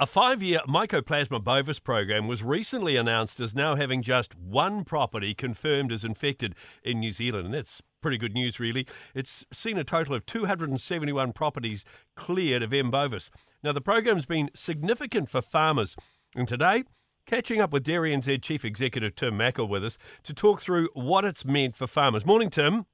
A five year Mycoplasma bovis program was recently announced as now having just one property confirmed as infected in New Zealand. And that's pretty good news, really. It's seen a total of 271 properties cleared of M. bovis. Now, the program's been significant for farmers. And today, catching up with DairyNZ Chief Executive Tim Mackle with us to talk through what it's meant for farmers. Morning, Tim.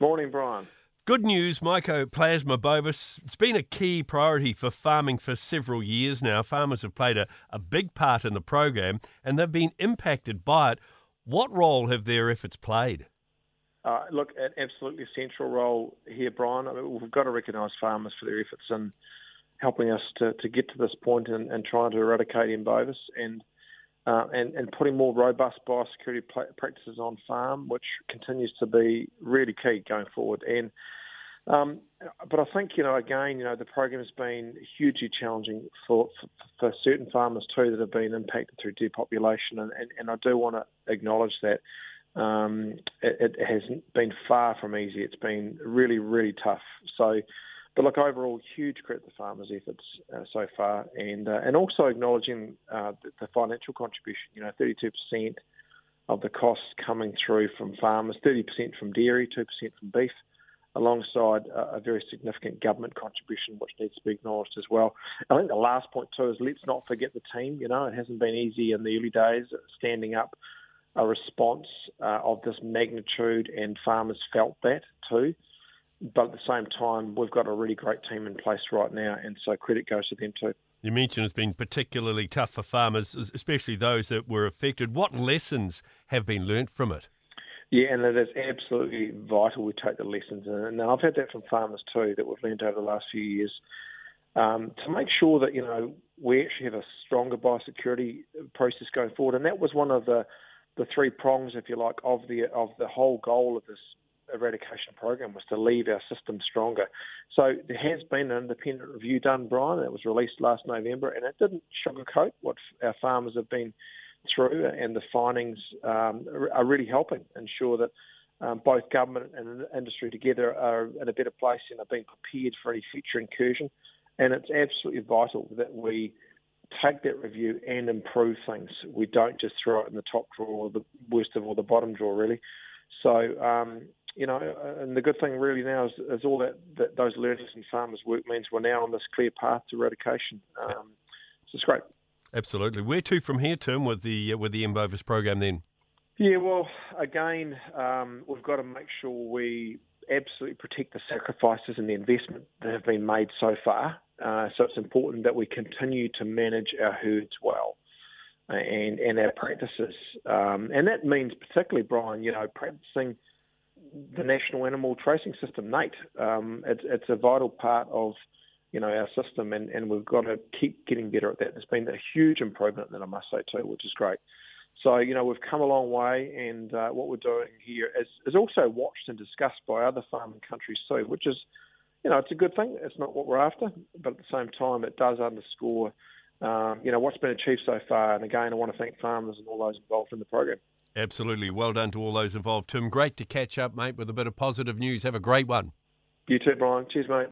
Morning, Brian. Good news, Mycoplasma bovis. It's been a key priority for farming for several years now. Farmers have played a, a big part in the program and they've been impacted by it. What role have their efforts played? Uh, look, an absolutely central role here, Brian. I mean, we've got to recognise farmers for their efforts in helping us to, to get to this point and, and trying to eradicate M. bovis and, uh, and, and putting more robust biosecurity practices on farm, which continues to be really key going forward. And um, but I think, you know, again, you know, the program has been hugely challenging for, for, for certain farmers too that have been impacted through depopulation, and, and, and I do want to acknowledge that um, it, it, hasn't been far from easy. It's been really, really tough. So, but look, overall, huge credit to farmers' efforts uh, so far, and uh, and also acknowledging uh, the, financial contribution. You know, 32% of the costs coming through from farmers, 30% from dairy, 2% from beef alongside a, a, very significant government contribution, which needs to be acknowledged as well. I think the last point too is let's not forget the team. You know, it hasn't been easy in the early days standing up a response uh, of this magnitude, and farmers felt that too. But at the same time, we've got a really great team in place right now, and so credit goes to them too. You mentioned it's been particularly tough for farmers, especially those that were affected. What lessons have been learnt from it? Yeah, and it is absolutely vital we take the lessons. And I've had that from farmers too that we've learned over the last few years um, to make sure that, you know, we actually have a stronger biosecurity process going forward. And that was one of the, the three prongs, if you like, of the of the whole goal of this eradication program was to leave our system stronger. So there has been an independent review done, Brian. It was released last November, and it didn't sugarcoat what our farmers have been through, and the findings um, are really helping ensure that um, both government and industry together are in a better place and are being prepared for any future incursion. And it's absolutely vital that we take that review and improve things. We don't just throw it in the top drawer or the worst of all the bottom drawer, really. So, um, you know, and the good thing really now is, is all that, that, those learnings and farmers' work means we're now on this clear path to eradication. Um, so it's great. Absolutely. Where to from here, Tim, with the uh, with the M. bovis program then? Yeah, well, again, um, we've got to make sure we absolutely protect the sacrifices and the investment that have been made so far. Uh, so it's important that we continue to manage our herds well uh, and and our practices, um, and that means particularly, Brian, you know, practicing the national animal tracing system, NAIT. Um, it's, it's a vital part of you know, our system, and, and we've got to keep getting better at that. There's been a huge improvement, that I must say too, which is great. So, you know, we've come a long way, and uh, what we're doing here is, is also watched and discussed by other farming countries too, which is, you know, it's a good thing. It's not what we're after, but at the same time, it does underscore, um, you know, what's been achieved so far. And again, I want to thank farmers and all those involved in the program. Absolutely. Well done to all those involved. Tim, great to catch up, mate, with a bit of positive news. Have a great one. You too, Brian. Cheers, mate.